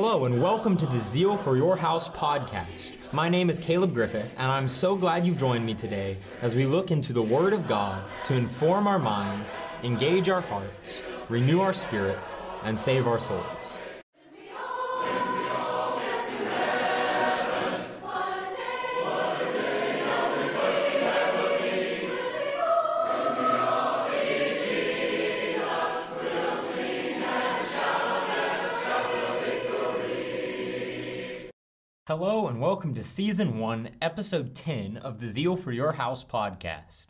Hello, and welcome to the Zeal for Your House podcast. My name is Caleb Griffith, and I'm so glad you've joined me today as we look into the Word of God to inform our minds, engage our hearts, renew our spirits, and save our souls. Hello, and welcome to Season 1, Episode 10 of the Zeal for Your House podcast.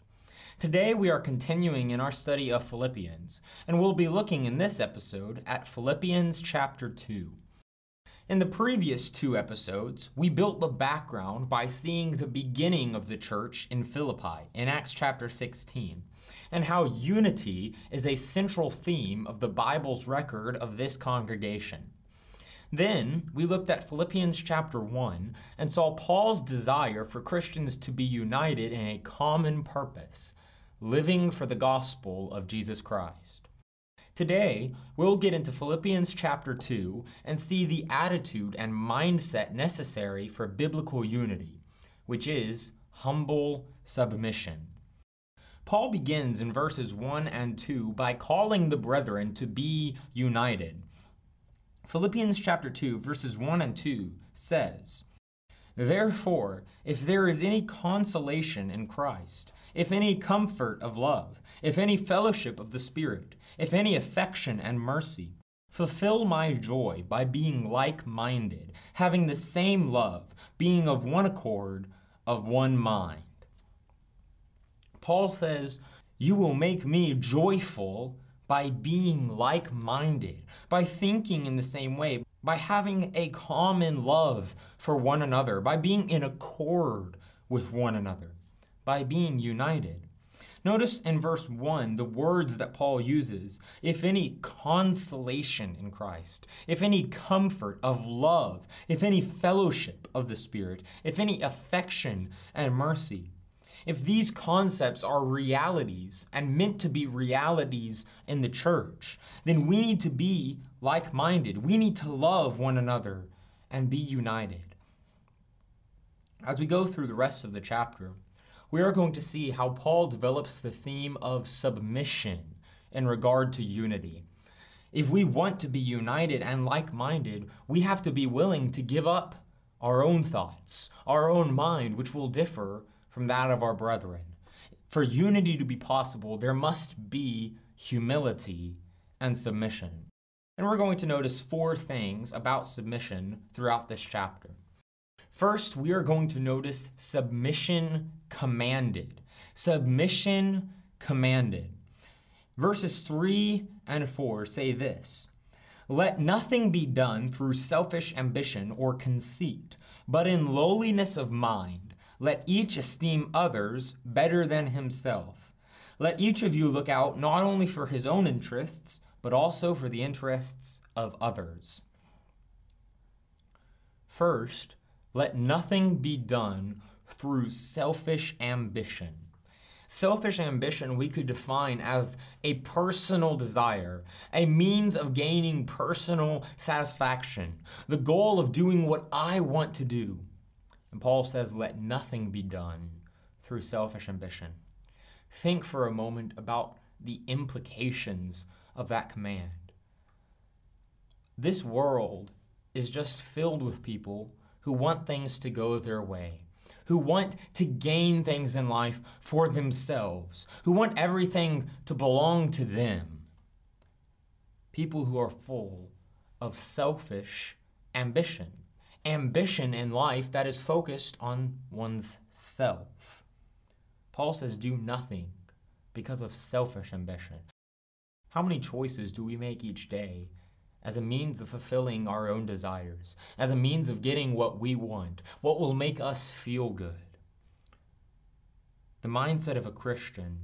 Today we are continuing in our study of Philippians, and we'll be looking in this episode at Philippians chapter 2. In the previous two episodes, we built the background by seeing the beginning of the church in Philippi in Acts chapter 16, and how unity is a central theme of the Bible's record of this congregation. Then we looked at Philippians chapter 1 and saw Paul's desire for Christians to be united in a common purpose, living for the gospel of Jesus Christ. Today, we'll get into Philippians chapter 2 and see the attitude and mindset necessary for biblical unity, which is humble submission. Paul begins in verses 1 and 2 by calling the brethren to be united Philippians chapter 2, verses 1 and 2 says, Therefore, if there is any consolation in Christ, if any comfort of love, if any fellowship of the Spirit, if any affection and mercy, fulfill my joy by being like minded, having the same love, being of one accord, of one mind. Paul says, You will make me joyful by being like minded, by thinking in the same way, by having a common love for one another, by being in accord with one another, by being united. Notice in verse 1 the words that Paul uses if any consolation in Christ, if any comfort of love, if any fellowship of the Spirit, if any affection and mercy if these concepts are realities and meant to be realities in the church, then we need to be like minded. We need to love one another and be united. As we go through the rest of the chapter, we are going to see how Paul develops the theme of submission in regard to unity. If we want to be united and like minded, we have to be willing to give up our own thoughts, our own mind, which will differ from that of our brethren. For unity to be possible, there must be humility and submission. And we're going to notice four things about submission throughout this chapter. First, we are going to notice submission commanded. Submission commanded. Verses 3 and 4 say this Let nothing be done through selfish ambition or conceit, but in lowliness of mind let each esteem others better than himself. Let each of you look out not only for his own interests, but also for the interests of others. First, let nothing be done through selfish ambition. Selfish ambition we could define as a personal desire, a means of gaining personal satisfaction, the goal of doing what I want to do. And Paul says, let nothing be done through selfish ambition. Think for a moment about the implications of that command. This world is just filled with people who want things to go their way, who want to gain things in life for themselves, who want everything to belong to them. People who are full of selfish ambition ambition in life that is focused on one's self. Paul says, do nothing because of selfish ambition. How many choices do we make each day as a means of fulfilling our own desires, as a means of getting what we want, what will make us feel good? The mindset of a Christian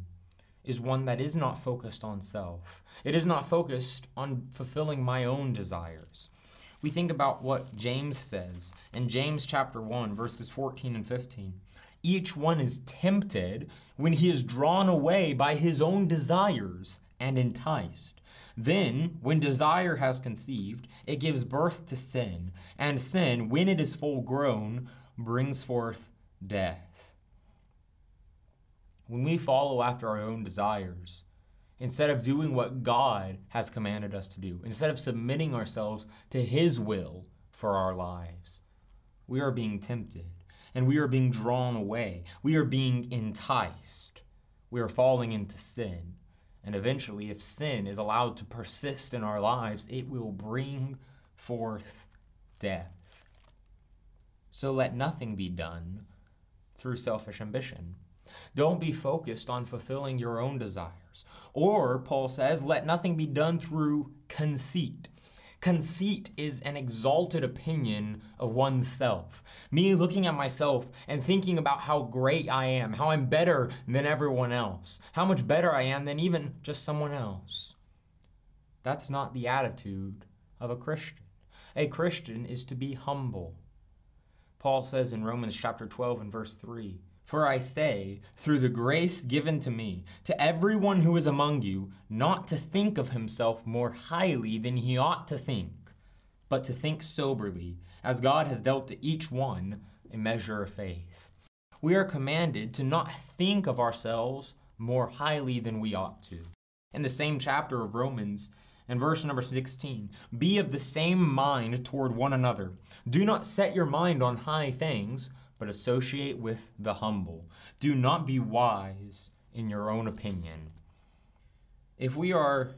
is one that is not focused on self. It is not focused on fulfilling my own desires we think about what James says in James chapter 1, verses 14 and 15. Each one is tempted when he is drawn away by his own desires and enticed. Then, when desire has conceived, it gives birth to sin, and sin, when it is full grown, brings forth death. When we follow after our own desires, instead of doing what God has commanded us to do, instead of submitting ourselves to His will for our lives, we are being tempted and we are being drawn away. We are being enticed. We are falling into sin. And eventually, if sin is allowed to persist in our lives, it will bring forth death. So let nothing be done through selfish ambition. Don't be focused on fulfilling your own desires. Or, Paul says, let nothing be done through conceit. Conceit is an exalted opinion of oneself. Me looking at myself and thinking about how great I am, how I'm better than everyone else, how much better I am than even just someone else. That's not the attitude of a Christian. A Christian is to be humble. Paul says in Romans chapter 12 and verse 3 for I say, through the grace given to me, to everyone who is among you, not to think of himself more highly than he ought to think, but to think soberly, as God has dealt to each one a measure of faith. We are commanded to not think of ourselves more highly than we ought to. In the same chapter of Romans, in verse number 16, be of the same mind toward one another. Do not set your mind on high things but associate with the humble. Do not be wise in your own opinion. If we are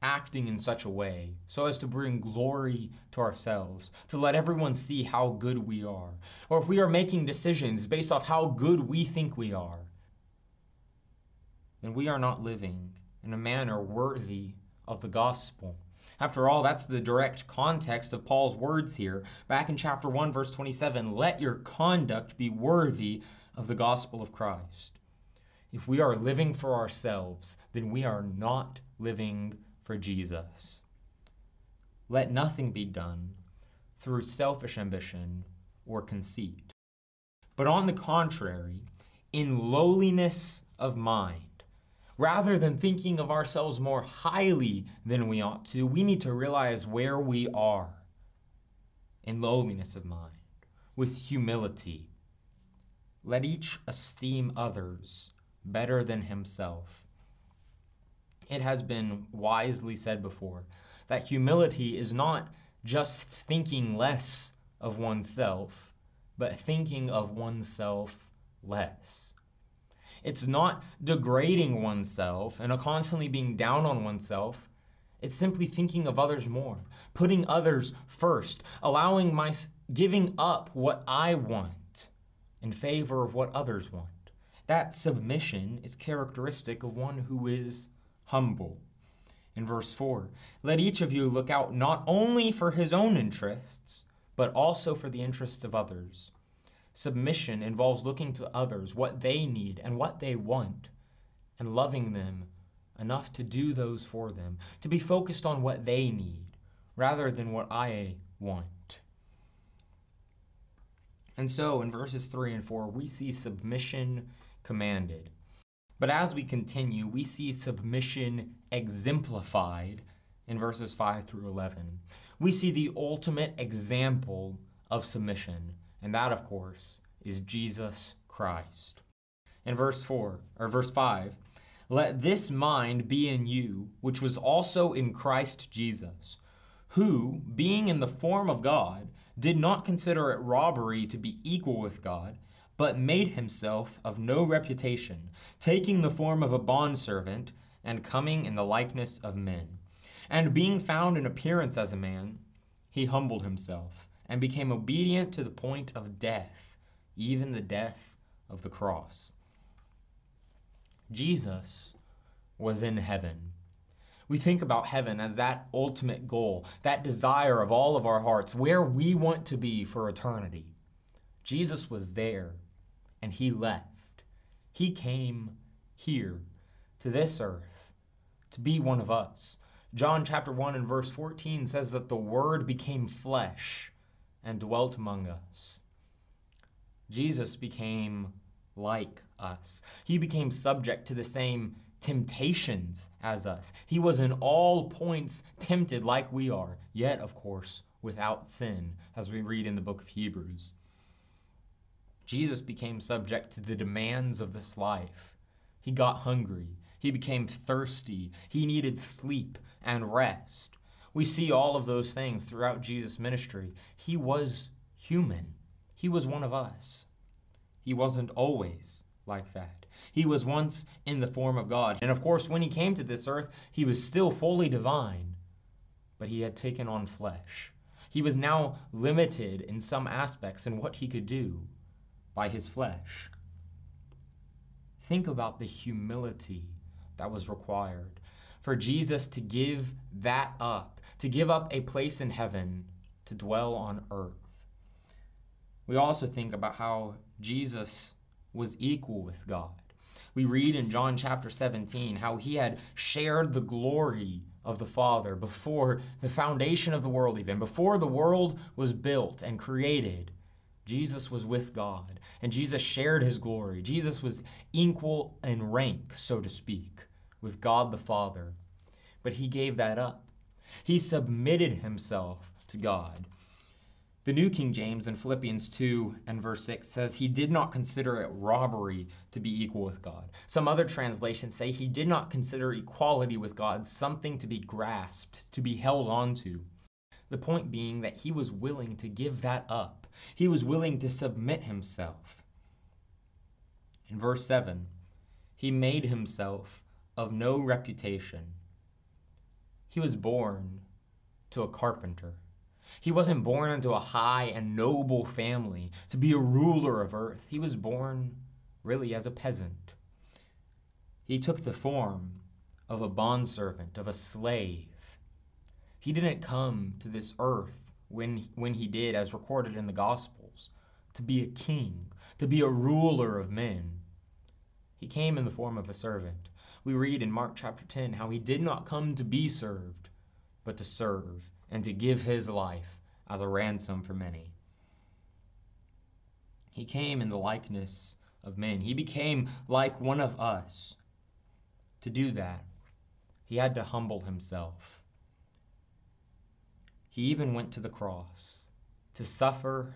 acting in such a way so as to bring glory to ourselves, to let everyone see how good we are, or if we are making decisions based off how good we think we are, then we are not living in a manner worthy of the gospel. After all, that's the direct context of Paul's words here. Back in chapter 1, verse 27 let your conduct be worthy of the gospel of Christ. If we are living for ourselves, then we are not living for Jesus. Let nothing be done through selfish ambition or conceit, but on the contrary, in lowliness of mind Rather than thinking of ourselves more highly than we ought to, we need to realize where we are in lowliness of mind, with humility. Let each esteem others better than himself. It has been wisely said before that humility is not just thinking less of oneself, but thinking of oneself less. It's not degrading oneself and constantly being down on oneself. It's simply thinking of others more, putting others first, allowing my giving up what I want in favor of what others want. That submission is characteristic of one who is humble. In verse 4, let each of you look out not only for his own interests, but also for the interests of others. Submission involves looking to others, what they need and what they want, and loving them enough to do those for them, to be focused on what they need rather than what I want. And so in verses 3 and 4, we see submission commanded. But as we continue, we see submission exemplified in verses 5 through 11. We see the ultimate example of submission and that, of course, is Jesus Christ. In verse 4, or verse 5, let this mind be in you, which was also in Christ Jesus, who, being in the form of God, did not consider it robbery to be equal with God, but made himself of no reputation, taking the form of a bondservant, and coming in the likeness of men. And being found in appearance as a man, he humbled himself and became obedient to the point of death, even the death of the cross. Jesus was in heaven. We think about heaven as that ultimate goal, that desire of all of our hearts, where we want to be for eternity. Jesus was there, and he left. He came here to this earth to be one of us. John chapter 1 and verse 14 says that the Word became flesh and dwelt among us. Jesus became like us. He became subject to the same temptations as us. He was in all points tempted like we are, yet, of course, without sin, as we read in the book of Hebrews. Jesus became subject to the demands of this life. He got hungry. He became thirsty. He needed sleep and rest. We see all of those things throughout Jesus' ministry. He was human, he was one of us. He wasn't always like that. He was once in the form of God. And of course, when he came to this earth, he was still fully divine, but he had taken on flesh. He was now limited in some aspects in what he could do by his flesh. Think about the humility that was required for Jesus to give that up, to give up a place in heaven to dwell on earth. We also think about how Jesus was equal with God. We read in John chapter 17 how he had shared the glory of the Father before the foundation of the world, even before the world was built and created. Jesus was with God, and Jesus shared his glory. Jesus was equal in rank, so to speak, with God the Father. But he gave that up. He submitted himself to God. The New King James in Philippians 2 and verse 6 says he did not consider it robbery to be equal with God. Some other translations say he did not consider equality with God something to be grasped, to be held onto. The point being that he was willing to give that up. He was willing to submit himself. In verse 7, he made himself of no reputation. He was born to a carpenter. He wasn't born into a high and noble family to be a ruler of earth. He was born really as a peasant. He took the form of a bondservant, of a slave. He didn't come to this earth when, when he did, as recorded in the Gospels, to be a king, to be a ruler of men. He came in the form of a servant. We read in Mark chapter 10 how he did not come to be served, but to serve and to give his life as a ransom for many. He came in the likeness of men. He became like one of us. To do that, he had to humble himself. He even went to the cross to suffer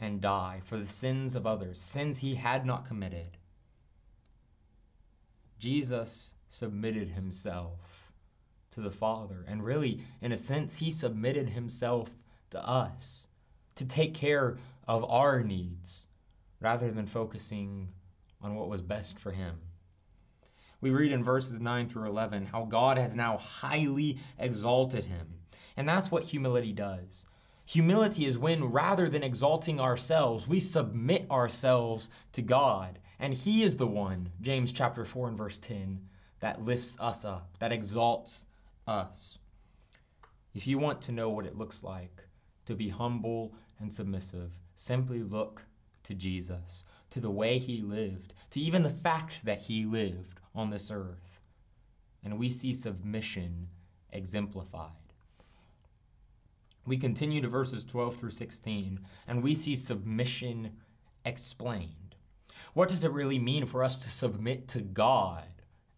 and die for the sins of others, sins he had not committed. Jesus submitted himself to the Father. And really, in a sense, he submitted himself to us to take care of our needs rather than focusing on what was best for him. We read in verses 9 through 11 how God has now highly exalted him. And that's what humility does. Humility is when, rather than exalting ourselves, we submit ourselves to God. And He is the one, James chapter 4 and verse 10, that lifts us up, that exalts us. If you want to know what it looks like to be humble and submissive, simply look to Jesus, to the way he lived, to even the fact that he lived on this earth. And we see submission exemplified. We continue to verses 12 through 16, and we see submission explained. What does it really mean for us to submit to God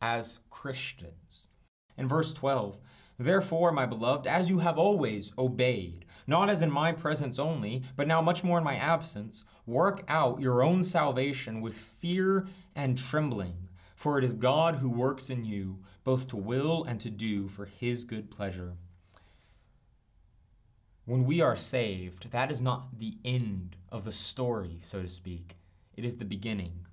as Christians? In verse 12, Therefore, my beloved, as you have always obeyed, not as in my presence only, but now much more in my absence, work out your own salvation with fear and trembling, for it is God who works in you, both to will and to do for his good pleasure. When we are saved, that is not the end of the story, so to speak. It is the beginning.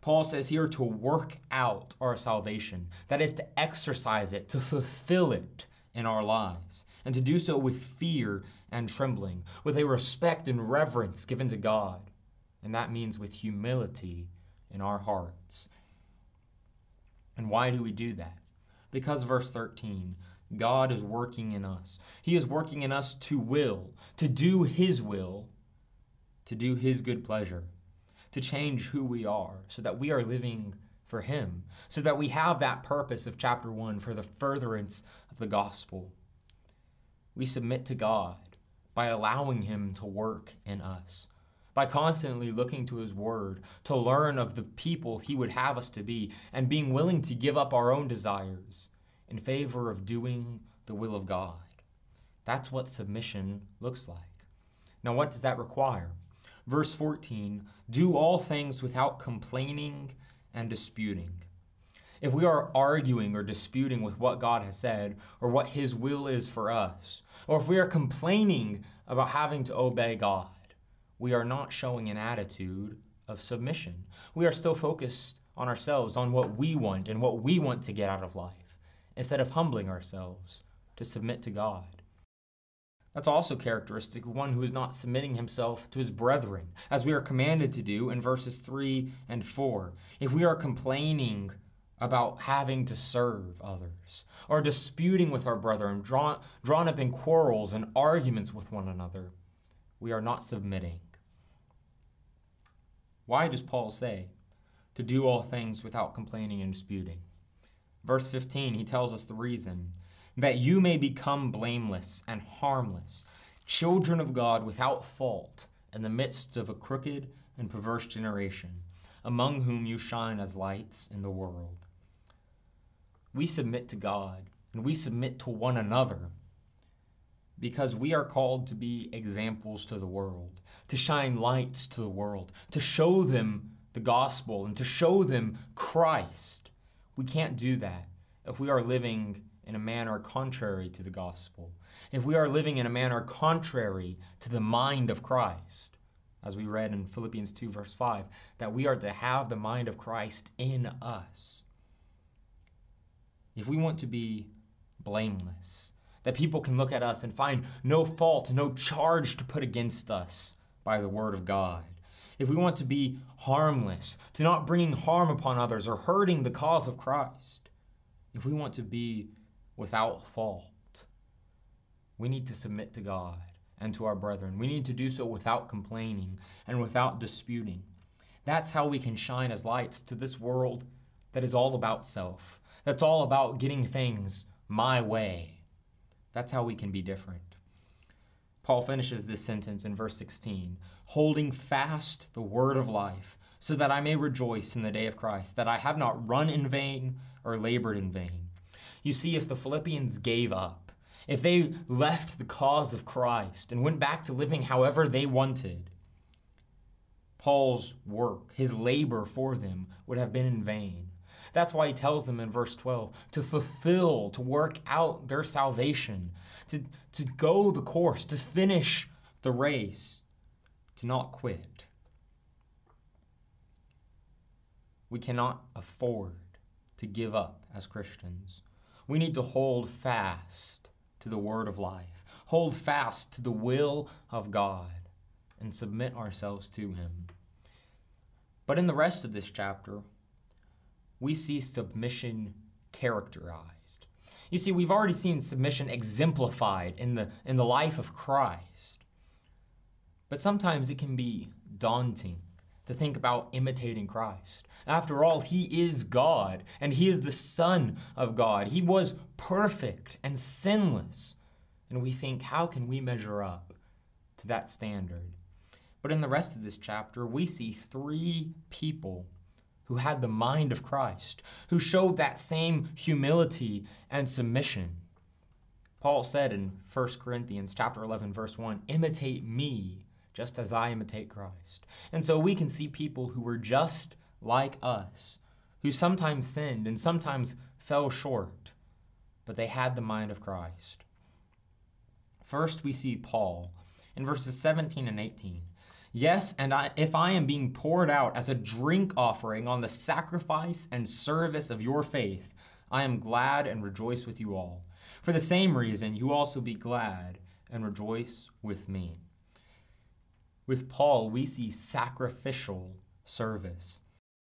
Paul says here to work out our salvation. That is to exercise it, to fulfill it in our lives, and to do so with fear and trembling, with a respect and reverence given to God. And that means with humility in our hearts. And why do we do that? Because verse 13, God is working in us. He is working in us to will, to do His will, to do His good pleasure to change who we are so that we are living for Him, so that we have that purpose of chapter 1 for the furtherance of the gospel. We submit to God by allowing Him to work in us, by constantly looking to His Word to learn of the people He would have us to be and being willing to give up our own desires in favor of doing the will of God. That's what submission looks like. Now, what does that require? Verse 14 do all things without complaining and disputing. If we are arguing or disputing with what God has said or what His will is for us, or if we are complaining about having to obey God, we are not showing an attitude of submission. We are still focused on ourselves, on what we want and what we want to get out of life, instead of humbling ourselves to submit to God. That's also characteristic of one who is not submitting himself to his brethren, as we are commanded to do in verses 3 and 4. If we are complaining about having to serve others, or disputing with our brethren, drawn, drawn up in quarrels and arguments with one another, we are not submitting. Why does Paul say to do all things without complaining and disputing? Verse 15, he tells us the reason that you may become blameless and harmless, children of God without fault in the midst of a crooked and perverse generation, among whom you shine as lights in the world. We submit to God and we submit to one another because we are called to be examples to the world, to shine lights to the world, to show them the gospel and to show them Christ. We can't do that if we are living in a manner contrary to the gospel, if we are living in a manner contrary to the mind of Christ, as we read in Philippians 2, verse 5, that we are to have the mind of Christ in us. If we want to be blameless, that people can look at us and find no fault, no charge to put against us by the word of God. If we want to be harmless, to not bringing harm upon others or hurting the cause of Christ, if we want to be without fault. We need to submit to God and to our brethren. We need to do so without complaining and without disputing. That's how we can shine as lights to this world that is all about self, that's all about getting things my way. That's how we can be different. Paul finishes this sentence in verse 16 holding fast the word of life, so that I may rejoice in the day of Christ, that I have not run in vain or labored in vain. You see, if the Philippians gave up, if they left the cause of Christ and went back to living however they wanted, Paul's work, his labor for them, would have been in vain. That's why he tells them in verse 12 to fulfill, to work out their salvation, to, to go the course, to finish the race, to not quit. We cannot afford to give up as Christians. We need to hold fast to the word of life, hold fast to the will of God, and submit ourselves to Him. But in the rest of this chapter, we see submission characterized. You see, we've already seen submission exemplified in the, in the life of Christ. But sometimes it can be daunting to think about imitating Christ. After all, he is God, and he is the Son of God. He was perfect and sinless. And we think, how can we measure up to that standard? But in the rest of this chapter, we see three people who had the mind of Christ, who showed that same humility and submission. Paul said in 1 Corinthians chapter 11 verse 1, "Imitate me just as I imitate Christ." And so we can see people who were just like us, who sometimes sinned and sometimes fell short, but they had the mind of Christ. First, we see Paul in verses 17 and 18. Yes, and I, if I am being poured out as a drink offering on the sacrifice and service of your faith, I am glad and rejoice with you all. For the same reason, you also be glad and rejoice with me. With Paul, we see sacrificial service.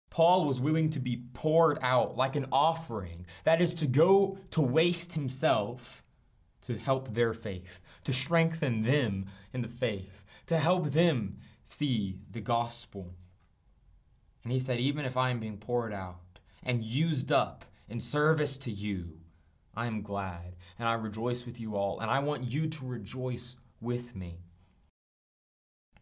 Paul was willing to be poured out like an offering, that is, to go to waste himself to help their faith, to strengthen them in the faith, to help them see the gospel. And he said, Even if I am being poured out and used up in service to you, I am glad and I rejoice with you all, and I want you to rejoice with me.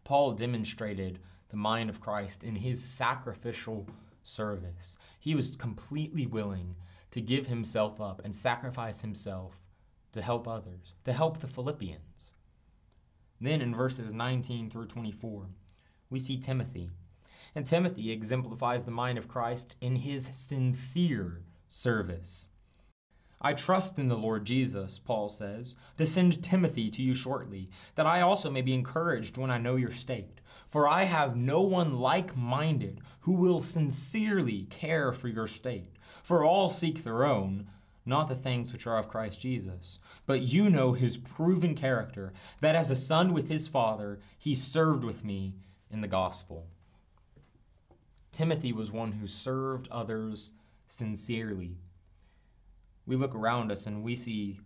Paul demonstrated the mind of Christ in his sacrificial service. He was completely willing to give himself up and sacrifice himself to help others, to help the Philippians. Then in verses 19 through 24, we see Timothy. And Timothy exemplifies the mind of Christ in his sincere service. I trust in the Lord Jesus, Paul says, to send Timothy to you shortly, that I also may be encouraged when I know your state. For I have no one like minded who will sincerely care for your state. For all seek their own, not the things which are of Christ Jesus. But you know his proven character, that as a son with his father, he served with me in the gospel. Timothy was one who served others sincerely. We look around us and we see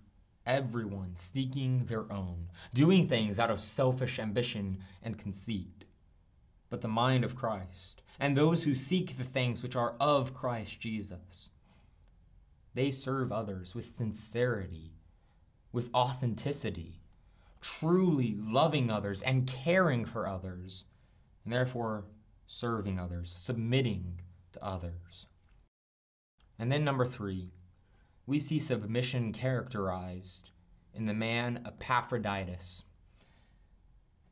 everyone seeking their own, doing things out of selfish ambition and conceit. But the mind of Christ, and those who seek the things which are of Christ Jesus, they serve others with sincerity, with authenticity, truly loving others and caring for others, and therefore serving others, submitting to others. And then, number three, we see submission characterized in the man Epaphroditus.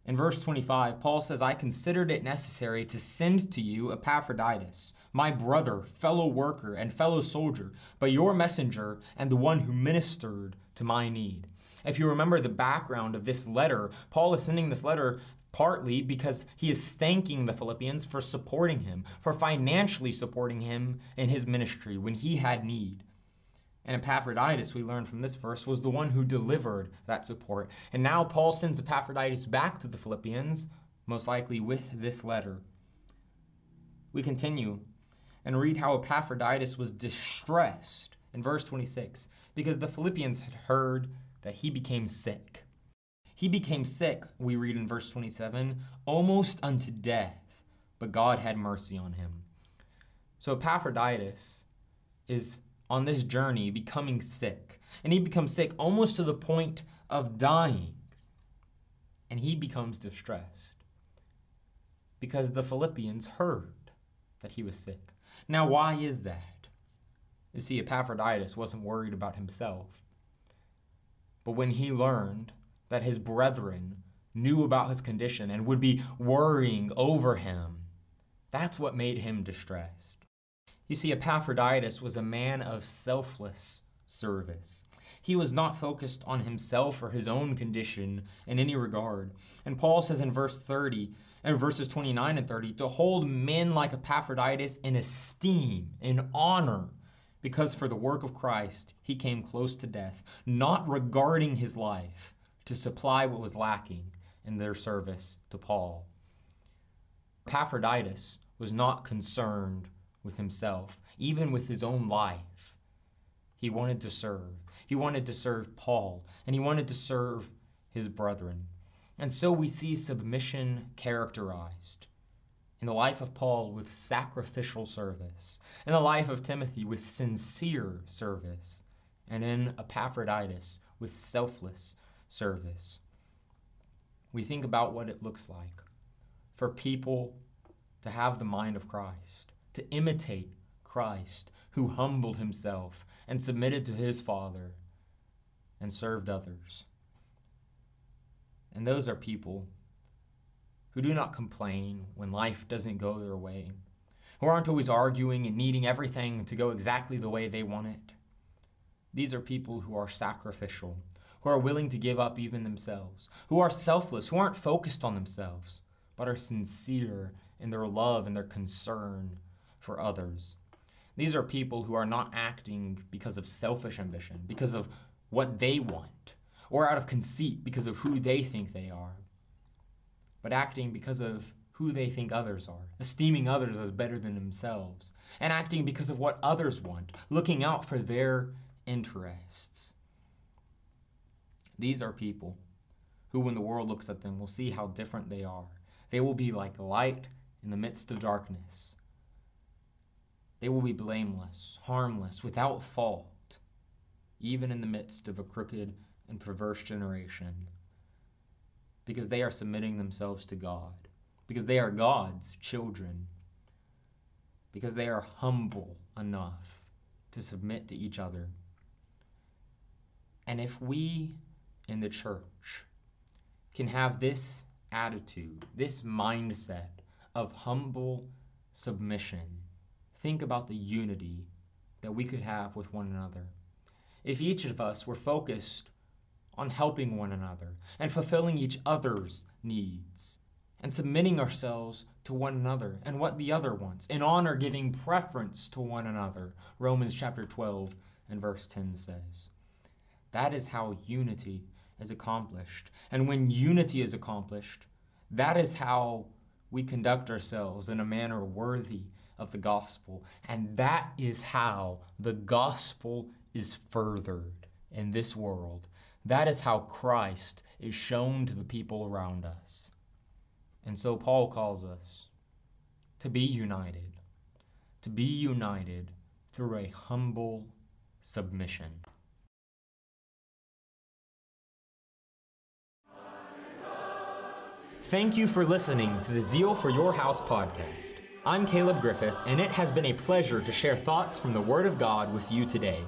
In verse 25, Paul says, I considered it necessary to send to you Epaphroditus, my brother, fellow worker, and fellow soldier, but your messenger and the one who ministered to my need. If you remember the background of this letter, Paul is sending this letter partly because he is thanking the Philippians for supporting him, for financially supporting him in his ministry when he had need. And Epaphroditus, we learn from this verse, was the one who delivered that support. And now Paul sends Epaphroditus back to the Philippians, most likely with this letter. We continue and read how Epaphroditus was distressed in verse 26 because the Philippians had heard that he became sick. He became sick, we read in verse 27, almost unto death, but God had mercy on him. So Epaphroditus is on this journey becoming sick. And he becomes sick almost to the point of dying. And he becomes distressed because the Philippians heard that he was sick. Now, why is that? You see, Epaphroditus wasn't worried about himself. But when he learned that his brethren knew about his condition and would be worrying over him, that's what made him distressed. You see, Epaphroditus was a man of selfless service. He was not focused on himself or his own condition in any regard. And Paul says in verse 30, and verses 29 and 30, to hold men like Epaphroditus in esteem, in honor, because for the work of Christ he came close to death, not regarding his life to supply what was lacking in their service to Paul. Epaphroditus was not concerned with himself, even with his own life. He wanted to serve. He wanted to serve Paul, and he wanted to serve his brethren. And so we see submission characterized in the life of Paul with sacrificial service, in the life of Timothy with sincere service, and in Epaphroditus with selfless service. We think about what it looks like for people to have the mind of Christ to imitate Christ, who humbled himself and submitted to his Father and served others. And those are people who do not complain when life doesn't go their way, who aren't always arguing and needing everything to go exactly the way they want it. These are people who are sacrificial, who are willing to give up even themselves, who are selfless, who aren't focused on themselves, but are sincere in their love and their concern for others. These are people who are not acting because of selfish ambition, because of what they want, or out of conceit because of who they think they are, but acting because of who they think others are, esteeming others as better than themselves, and acting because of what others want, looking out for their interests. These are people who, when the world looks at them, will see how different they are. They will be like light in the midst of darkness they will be blameless, harmless, without fault, even in the midst of a crooked and perverse generation. because they are submitting themselves to God, because they are God's children, because they are humble enough to submit to each other. And if we in the church can have this attitude, this mindset of humble submission, think about the unity that we could have with one another. If each of us were focused on helping one another and fulfilling each other's needs and submitting ourselves to one another and what the other wants, in honor giving preference to one another, Romans chapter 12 and verse 10 says. That is how unity is accomplished. And when unity is accomplished, that is how we conduct ourselves in a manner worthy of the gospel. And that is how the gospel is furthered in this world. That is how Christ is shown to the people around us. And so Paul calls us to be united, to be united through a humble submission. Thank you for listening to the Zeal for Your House podcast. I'm Caleb Griffith, and it has been a pleasure to share thoughts from the Word of God with you today.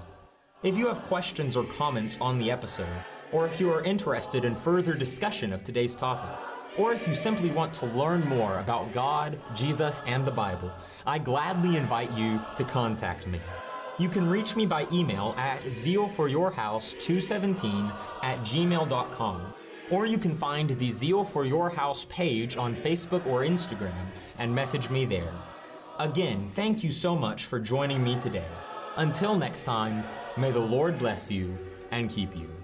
If you have questions or comments on the episode, or if you are interested in further discussion of today's topic, or if you simply want to learn more about God, Jesus, and the Bible, I gladly invite you to contact me. You can reach me by email at zealforyourhouse217 at gmail.com or you can find the Zeal for Your House page on Facebook or Instagram and message me there. Again, thank you so much for joining me today. Until next time, may the Lord bless you and keep you.